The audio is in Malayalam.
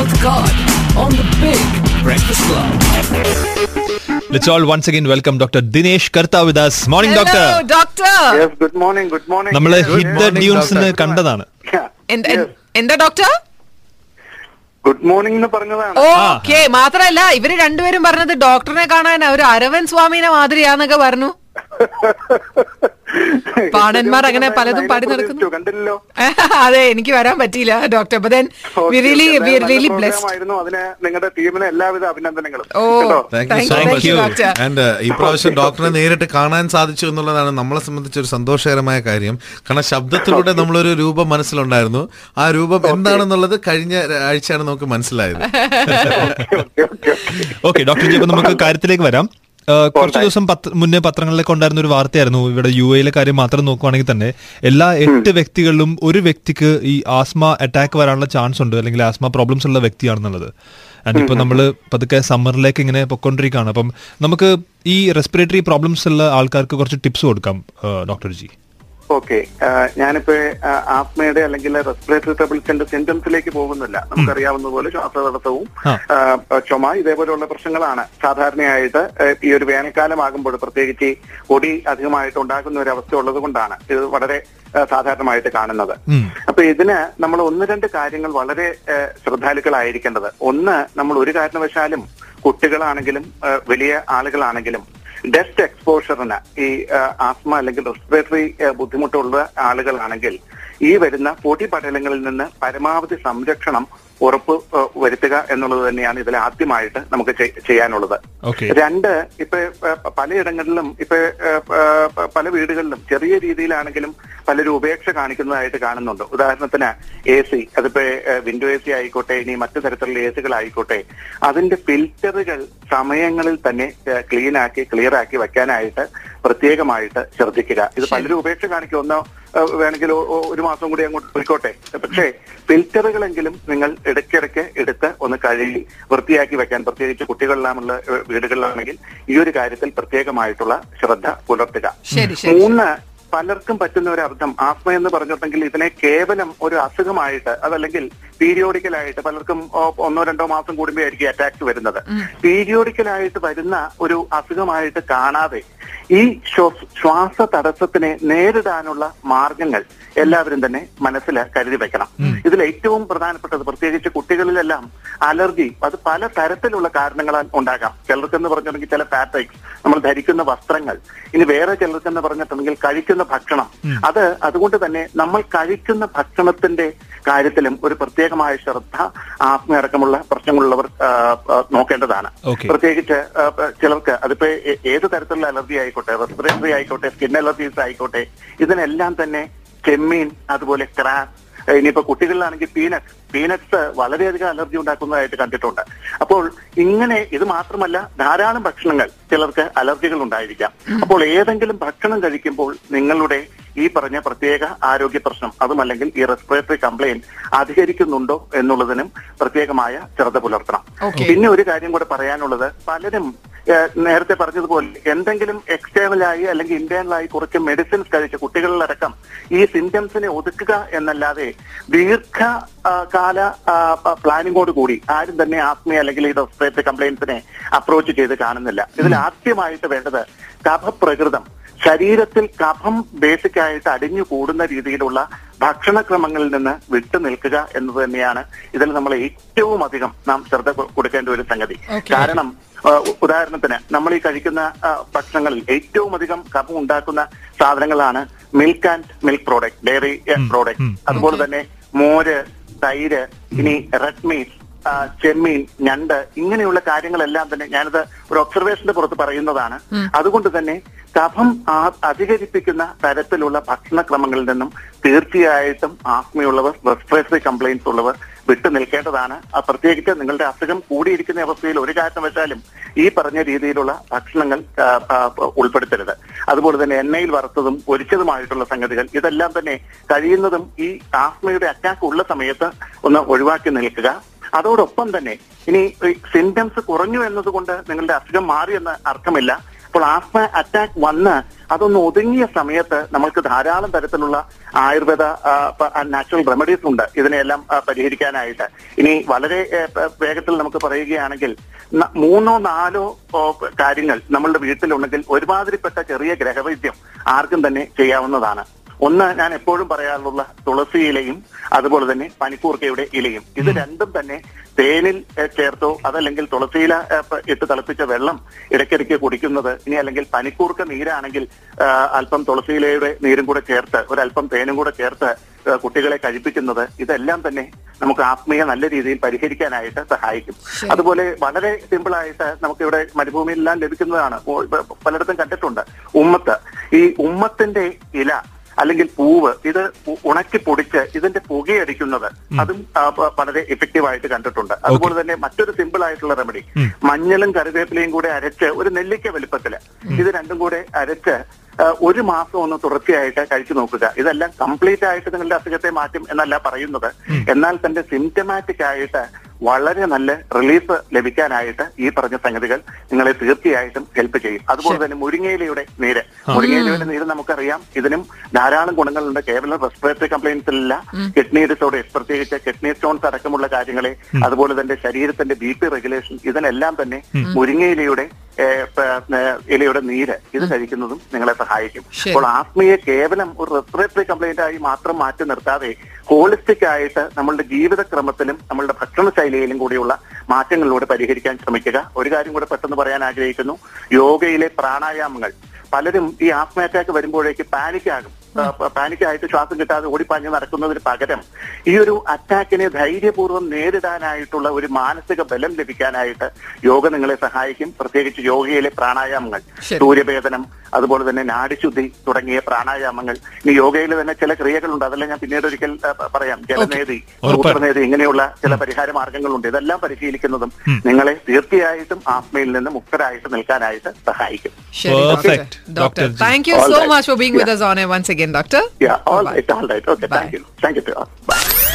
Health Card on the Big Breakfast Club. Let's all once again welcome Dr. Dinesh Karta with us. Morning, Hello, doctor. Hello, doctor. Yes, good morning, good morning. നമ്മൾ ഹിറ്റ് ദ ഡ്യൂൺസ് കണ്ടതാണ് എന്ത- എന്ത- എന്താ ഡോക്ടർ ഗുഡ് മോർണിംഗ് എന്ന് പറഞ്ഞതാണ് ഓക്കെ മാത്രല്ല ഇവർ രണ്ടുപേരും പറഞ്ഞത് ഡോക്ടറിനെ കാണാൻ ഒരു അരവൻ സ്വാമിനെ മാതിരിയാന്നൊക്കെ പറഞ്ഞു പാണന്മാർ അങ്ങനെ പലതും പാടി നടക്കുന്നു. അതെ എനിക്ക് വരാൻ പറ്റിയില്ല ഡോക്ടർ അപ്പൊ then we really we really blessed അതിന് നിങ്ങളുടെ ടീമിന് എല്ലാവിധ അഭിനന്ദനങ്ങളും. ഓ താങ്ക് യു ആൻഡ് ഈ പ്രാവശ്യം ഡോക്ടറെ നേരിട്ട് കാണാൻ സാധിച്ചു എന്നുള്ളതാണ് നമ്മളെ സംബന്ധിച്ച് ഒരു സന്തോഷകരമായ കാര്യം. കാരണം ശബ്ദത്തിലൂടെ നമ്മളൊരു രൂപം മനസ്സിലുണ്ടായിരുന്നു. ആ രൂപം എന്താണെന്നുള്ളത് കഴിഞ്ഞ ആഴ്ചയാണ് നമുക്ക് മനസ്സിലായത്. ഓക്കേ, ഡോക്ടർ ജി നമുക്ക് കാര്യത്തിലേക്ക് വരാം. കുറച്ച് ദിവസം മുന്നേ പത്രങ്ങളിലൊക്കെ ഉണ്ടായിരുന്ന ഒരു വാർത്തയായിരുന്നു. ഇവിടെ യു എയിലെ കാര്യം മാത്രം നോക്കുവാണെങ്കിൽ തന്നെ എല്ലാ എട്ട് വ്യക്തികളിലും ഒരു വ്യക്തിക്ക് ഈ ആസ്മ അറ്റാക്ക് വരാനുള്ള ചാൻസ് ഉണ്ട്. അല്ലെങ്കിൽ ആസ്മ പ്രോബ്ലംസ് ഉള്ള വ്യക്തിയാണെന്നുള്ളത്. ആൻഡ് ഇപ്പൊ നമ്മൾ പതുക്കെ സമ്മറിലേക്ക് ഇങ്ങനെ പൊക്കോണ്ടിരിക്കുകയാണ് അപ്പം നമുക്ക് ഈ റെസ്പിറേറ്ററി പ്രോബ്ലംസ് ഉള്ള ആൾക്കാർക്ക് കുറച്ച് ടിപ്സ് കൊടുക്കാം ഡോക്ടർ ജി ഓക്കെ. ഞാനിപ്പോ ആത്മയുടെ ആസ്മയുടെ അല്ലെങ്കിൽ റെസ്പിറേറ്ററി ട്രബിൾസിന്റെ സിംറ്റംസിലേക്ക് പോകുന്നില്ല. നമുക്കറിയാവുന്ന പോലെ ശ്വാസതടസ്സവും ചുമ ഇതേപോലെയുള്ള പ്രശ്നങ്ങളാണ്. സാധാരണയായിട്ട് ഈ ഒരു വേനൽക്കാലമാകുമ്പോൾ പ്രത്യേകിച്ച് ഒടി പൊടി അധികമായിട്ട് ഉണ്ടാകുന്ന ഒരു അവസ്ഥ ഉള്ളത് കൊണ്ടാണ്. ഇത് വളരെ സാധാരണമായിട്ട് കാണുന്നത്. അപ്പൊ ഇതിന് നമ്മൾ ഒന്ന് രണ്ട് കാര്യങ്ങൾ വളരെ ശ്രദ്ധാലുക്കളായിരിക്കേണ്ടത്. ഒന്ന് നമ്മൾ ഒരു കാരണവശാലും കുട്ടികളാണെങ്കിലും വലിയ ആളുകളാണെങ്കിലും ഡസ്റ്റ് എക്സ്പോഷറിന് ഈ ആസ്മ അല്ലെങ്കിൽ റെസ്പിറേറ്ററി ബുദ്ധിമുട്ടുള്ള ആളുകളാണെങ്കിൽ ഈ വരുന്ന പൊടി പടലങ്ങളിൽ നിന്ന് പരമാവധി സംരക്ഷണം ഉറപ്പ് വരുത്തുക എന്നുള്ളത് തന്നെയാണ് ഇതിൽ ആദ്യമായിട്ട് നമുക്ക് ചെയ്യാനുള്ളത്. രണ്ട് ഇപ്പൊ പലയിടങ്ങളിലും ഇപ്പൊ പല വീടുകളിലും ചെറിയ രീതിയിലാണെങ്കിലും പലരും ഉപേക്ഷ കാണിക്കുന്നതായിട്ട് കാണുന്നുണ്ട്. ഉദാഹരണത്തിന് എ സി അതിപ്പോ വിൻഡോ എ സി ആയിക്കോട്ടെ ഇനി മറ്റു തരത്തിലുള്ള എ സികൾ ആയിക്കോട്ടെ അതിന്റെ ഫിൽറ്ററുകൾ സമയങ്ങളിൽ തന്നെ ക്ലീൻ ആക്കി ക്ലിയർ ആക്കി വെക്കാനായിട്ട് പ്രത്യേകമായിട്ട് ശ്രദ്ധിക്കുക. ഇത് പലരും ഉപേക്ഷ കാണിക്കും. ഒന്നോ വേണമെങ്കിൽ ഒരു മാസം കൂടി അങ്ങോട്ട് പോയിക്കോട്ടെ. പക്ഷേ ഫിൽറ്ററുകളെങ്കിലും നിങ്ങൾ ഇടയ്ക്കിടയ്ക്ക് എടുത്ത് ഒന്ന് കഴുകി വൃത്തിയാക്കി വെക്കാൻ. പ്രത്യേകിച്ച് കുട്ടികളിലാമുള്ള വീടുകളിലാണെങ്കിൽ ഈ ഒരു കാര്യത്തിൽ പ്രത്യേകമായിട്ടുള്ള ശ്രദ്ധ പുലർത്തുക. മൂന്ന് പലർക്കും പറ്റുന്ന ഒരു അർത്ഥം. ആസ്മ എന്ന് പറഞ്ഞിട്ടുണ്ടെങ്കിൽ ഇതിനെ കേവലം ഒരു അസുഖമായിട്ട് അതല്ലെങ്കിൽ പീരിയോഡിക്കലായിട്ട് പലർക്കും ഒന്നോ രണ്ടോ മാസം കൂടുമ്പോഴായിരിക്കും അറ്റാക്സ് വരുന്നത്. പീരിയോഡിക്കലായിട്ട് വരുന്ന ഒരു അസുഖമായിട്ട് കാണാതെ ഈ ശ്വ- ശ്വാസ തടസ്സത്തിനെ നേരിടാനുള്ള മാർഗങ്ങൾ എല്ലാവരും തന്നെ മനസ്സിൽ കരുതി വെക്കണം. ഇതിൽ ഏറ്റവും പ്രധാനപ്പെട്ടത് പ്രത്യേകിച്ച് കുട്ടികളിലെല്ലാം അലർജി. അത് പല തരത്തിലുള്ള കാരണങ്ങളാൽ ഉണ്ടാകാം. ചിലർക്കെന്ന് പറഞ്ഞിട്ടുണ്ടെങ്കിൽ ചില ഫാബ്രിക്സ് നമ്മൾ ധരിക്കുന്ന വസ്ത്രങ്ങൾ. ഇനി വേറെ ചിലർക്കെന്ന് പറഞ്ഞിട്ടുണ്ടെങ്കിൽ കഴിക്കുന്ന ഭക്ഷണം. അത് അതുകൊണ്ട് തന്നെ നമ്മൾ കഴിക്കുന്ന ഭക്ഷണത്തിന്റെ കാര്യത്തിലും ഒരു പ്രത്യേകമായ ശ്രദ്ധ ആത്മയടക്കമുള്ള പ്രശ്നങ്ങളുള്ളവർ നോക്കേണ്ടതാണ്. പ്രത്യേകിച്ച് ചിലർക്ക് അതിപ്പോ ഏത് തരത്തിലുള്ള അലർജി ആയിക്കോട്ടെ റെസ്പിറേറ്ററി ആയിക്കോട്ടെ സ്കിൻ അലർജീസ് ആയിക്കോട്ടെ ഇതിനെല്ലാം തന്നെ ചെമ്മീൻ അതുപോലെ ക്രാബ് ഇനിയിപ്പോ കുട്ടികളിലാണെങ്കിൽ പീനട്സ് പീനട്സ് വളരെയധികം അലർജി ഉണ്ടാക്കുന്നതായിട്ട് കണ്ടിട്ടുണ്ട്. അപ്പോൾ ഇങ്ങനെ ഇത് മാത്രമല്ല ധാരാളം ഭക്ഷണങ്ങൾ ചിലർക്ക് അലർജികൾ ഉണ്ടായിരിക്കാം. അപ്പോൾ ഏതെങ്കിലും ഭക്ഷണം കഴിക്കുമ്പോൾ നിങ്ങളുടെ ഈ പറഞ്ഞ പ്രത്യേക ആരോഗ്യ പ്രശ്നം അതുമല്ലെങ്കിൽ ഈ റെസ്പിറേറ്ററി കംപ്ലയിന്റ് അധികരിക്കുന്നുണ്ടോ എന്നുള്ളതിനും പ്രത്യേകമായ ശ്രദ്ധ പുലർത്തണം. പിന്നെ ഒരു കാര്യം കൂടെ പറയാനുള്ളത് പലരും നേരത്തെ പറഞ്ഞതുപോലെ എന്തെങ്കിലും എക്സ്റ്റേണലായി അല്ലെങ്കിൽ ഇന്റേണലായി കുറച്ച് മെഡിസിൻസ് കഴിച്ച് കുട്ടികളിലടക്കം ഈ സിംറ്റംസിനെ ഒതുക്കുക എന്നല്ലാതെ ദീർഘ കാല പ്ലാനിങ്ങോട് കൂടി ആരും തന്നെ ആസ്മി അല്ലെങ്കിൽ ഈ റെസ്പിറേറ്ററി കംപ്ലയിൻസിനെ അപ്രോച്ച് ചെയ്ത് കാണുന്നില്ല. ഇതിൽ ആദ്യമായിട്ട് വേണ്ടത് കഫപ്രകൃതം. ശരീരത്തിൽ കഫം ബേസിക് ആയിട്ട് അടിഞ്ഞു കൂടുന്ന രീതിയിലുള്ള ഭക്ഷണക്രമങ്ങളിൽ നിന്ന് വിട്ടു നിൽക്കുക എന്നത് തന്നെയാണ് ഇതിൽ നമ്മൾ ഏറ്റവും അധികം നാം ശ്രദ്ധ കൊടുക്കേണ്ട ഒരു സംഗതി. കാരണം ഉദാഹരണത്തിന് നമ്മൾ ഈ കഴിക്കുന്ന ഭക്ഷണങ്ങളിൽ ഏറ്റവും അധികം കഫം ഉണ്ടാക്കുന്ന സാധനങ്ങളാണ് milk and milk product dairy product അതുപോലെ തന്നെ മോര് തൈര് ഇനി റെഡ് മീറ്റ് ആ, ചെമ്മീൻ ഞണ്ട് ഇങ്ങനെയുള്ള കാര്യങ്ങളെല്ലാം തന്നെ ഞാനത് ഒരു ഒബ്സർവേഷന്റെ പുറത്ത് പറയുന്നതാണ്. അതുകൊണ്ട് തന്നെ കഫം അധികരിപ്പിക്കുന്ന തരത്തിലുള്ള ഭക്ഷണക്രമങ്ങളിൽ നിന്നും തീർച്ചയായിട്ടും ആസ്മയുള്ളവർ റെസ്പിറേറ്ററി കംപ്ലയിൻസ് ഉള്ളവർ വിട്ടു നിൽക്കേണ്ടതാണ്. പ്രത്യേകിച്ച് നിങ്ങളുടെ അസുഖം കൂടിയിരിക്കുന്ന അവസ്ഥയിൽ ഒരു കാരണവശാലും ഈ പറഞ്ഞ രീതിയിലുള്ള ഭക്ഷണങ്ങൾ ഉൾപ്പെടുത്തരുത്. അതുപോലെ തന്നെ എണ്ണയിൽ വറുത്തതും ഒരിച്ചതുമായിട്ടുള്ള സംഗതികൾ ഇതെല്ലാം തന്നെ കഴിയുന്നതും ഈ ആസ്മയുടെ അറ്റാക്ക് ഉള്ള സമയത്ത് ഒന്ന് ഒഴിവാക്കി നിൽക്കുക. അതോടൊപ്പം തന്നെ ഇനി സിംറ്റംസ് കുറഞ്ഞു എന്നതുകൊണ്ട് നിങ്ങളുടെ അസുഖം മാറി എന്ന് അർത്ഥമില്ല. അപ്പോൾ ആസ്മ അറ്റാക്ക് വന്ന് അതൊന്ന് ഒതുങ്ങിയ സമയത്ത് നമ്മൾക്ക് ധാരാളം തരത്തിലുള്ള ആയുർവേദ നാച്ചുറൽ റെമഡീസ് ഉണ്ട് ഇതിനെല്ലാം പരിഹരിക്കാനായിട്ട്. ഇനി വളരെ വേഗത്തിൽ നമുക്ക് പറയുകയാണെങ്കിൽ മൂന്നോ നാലോ കാര്യങ്ങൾ നമ്മളുടെ വീട്ടിലുണ്ടെങ്കിൽ ഒരുമാതിരിപ്പെട്ട ചെറിയ ഗ്രഹവൈദ്യം ആർക്കും തന്നെ ചെയ്യാവുന്നതാണ്. ഒന്ന് ഞാൻ എപ്പോഴും പറയാറുള്ള തുളസി ഇലയും അതുപോലെ തന്നെ പനിക്കൂർക്കയുടെ ഇലയും. ഇത് രണ്ടും തന്നെ തേനിൽ ചേർത്തോ അതല്ലെങ്കിൽ തുളസിയില ഇട്ട് തിളപ്പിച്ച വെള്ളം ഇടയ്ക്കിടയ്ക്ക് കുടിക്കുന്നത്. ഇനി അല്ലെങ്കിൽ പനിക്കൂർക്ക നീരാണെങ്കിൽ അല്പം തുളസിയിലയുടെ നീരും കൂടെ ചേർത്ത് ഒരല്പം തേനും കൂടെ ചേർത്ത് കുട്ടികളെ കഴിപ്പിക്കുന്നത്. ഇതെല്ലാം തന്നെ നമുക്ക് ആത്മീയ നല്ല രീതിയിൽ പരിഹരിക്കാനായിട്ട് സഹായിക്കും. അതുപോലെ വളരെ സിമ്പിളായിട്ട് നമുക്കിവിടെ മരുഭൂമിയിലെല്ലാം ലഭിക്കുന്നതാണ്. പലയിടത്തും കണ്ടിട്ടുണ്ട്. ഉമ്മത്ത്. ഈ ഉമ്മത്തിന്റെ ഇല അല്ലെങ്കിൽ പൂവ് ഇത് ഉണക്കി പൊടിച്ച് ഇതിന്റെ പുകയടിക്കുന്നത് അതും വളരെ എഫക്റ്റീവ് ആയിട്ട് കണ്ടിട്ടുണ്ട്. അതുപോലെ തന്നെ മറ്റൊരു സിമ്പിൾ ആയിട്ടുള്ള റെമഡി മഞ്ഞളും കറിവേപ്പിലയും കൂടെ അരച്ച് ഒരു നെല്ലിക്ക വലുപ്പത്തിൽ. ഇത് രണ്ടും കൂടെ അരച്ച് ഒരു മാസം ഒന്ന് തുടർച്ചയായിട്ട് കഴിച്ചു നോക്കുക. ഇതെല്ലാം കംപ്ലീറ്റ് ആയിട്ട് നിങ്ങളുടെ അസുഖത്തെ മാറ്റും എന്നല്ല പറയുന്നത്. എന്നാൽ തന്റെ സിംറ്റമാറ്റിക് ആയിട്ട് വളരെ നല്ല റിലീഫ് ലഭിക്കാനായിട്ട് ഈ പറഞ്ഞ സംഗതികൾ നിങ്ങളെ തീർച്ചയായിട്ടും ഹെൽപ്പ് ചെയ്യും. അതുപോലെ തന്നെ മുരിങ്ങയിലയുടെ നീര്. മുരിങ്ങയിലയുടെ നീര് നമുക്കറിയാം. ഇതിനും ധാരാളം ഗുണങ്ങളുണ്ട്. കേവലം റെസ്പിറേറ്ററി കംപ്ലൈൻസിലല്ല കിഡ്നി ഡിസോർഡേഴ്സ് പ്രത്യേകിച്ച് കിഡ്നി സ്റ്റോൺസ് അടക്കമുള്ള കാര്യങ്ങളെ അതുപോലെ തന്നെ ശരീരത്തിന്റെ ബി പി റെഗുലേഷൻ ഇതിനെല്ലാം തന്നെ മുരിങ്ങയിലയുടെ ഇലയുടെ നീര് ഇത് കഴിക്കുന്നതും നിങ്ങളെ സഹായിക്കും. അപ്പോൾ ആസ്മയെ കേവലം ഒരു റെസ്പിറേറ്ററി കംപ്ലൈന്റ് ആയി മാത്രം മാറ്റി നിർത്താതെ ഹോളിസ്റ്റിക് ആയിട്ട് നമ്മളുടെ ജീവിതക്രമത്തിലും നമ്മളുടെ ഭക്ഷണ ശൈലിയിലും കൂടിയുള്ള മാറ്റങ്ങളിലൂടെ പരിഹരിക്കാൻ ശ്രമിക്കുക. ഒരു കാര്യം കൂടെ പെട്ടെന്ന് പറയാൻ ആഗ്രഹിക്കുന്നു. യോഗയിലെ പ്രാണായാമങ്ങൾ. പലരും ഈ ആസ്മ അറ്റാക്ക് വരുമ്പോഴേക്ക് പാനിക് ആകും. പാനിക് ആയിട്ട് ശ്വാസം കിട്ടാതെ ഓടിപ്പാഞ്ഞ് നടക്കുന്നതിന് പകരം ഈ ഒരു അറ്റാക്കിനെ ധൈര്യപൂർവം നേരിടാനായിട്ടുള്ള ഒരു മാനസിക ബലം ലഭിക്കാനായിട്ട് യോഗ നിങ്ങളെ സഹായിക്കും. പ്രത്യേകിച്ച് യോഗയിലെ പ്രാണായാമങ്ങൾ. സൂര്യഭേദനം അതുപോലെ തന്നെ നാടിശുദ്ധി തുടങ്ങിയ പ്രാണായാമങ്ങൾ. ഇനി യോഗയിൽ തന്നെ ചില ക്രിയകളുണ്ട്. അതെല്ലാം ഞാൻ പിന്നീട് ഒരിക്കൽ പറയാം. ജലനേതി. സൂത്രനേതി ഇങ്ങനെയുള്ള ചില പരിഹാര മാർഗങ്ങളുണ്ട്. ഇതെല്ലാം പരിശീലിക്കുന്നതും നിങ്ങളെ തീർച്ചയായിട്ടും ആത്മയിൽ നിന്ന് മുക്തരായിട്ട് നിൽക്കാനായിട്ട് സഹായിക്കും. ശരി doctor Dr. Thank you so much for being with us on air once again. again, Doctor. Yeah, all right, all right. Okay, Bye. thank you. Thank you to all. Bye.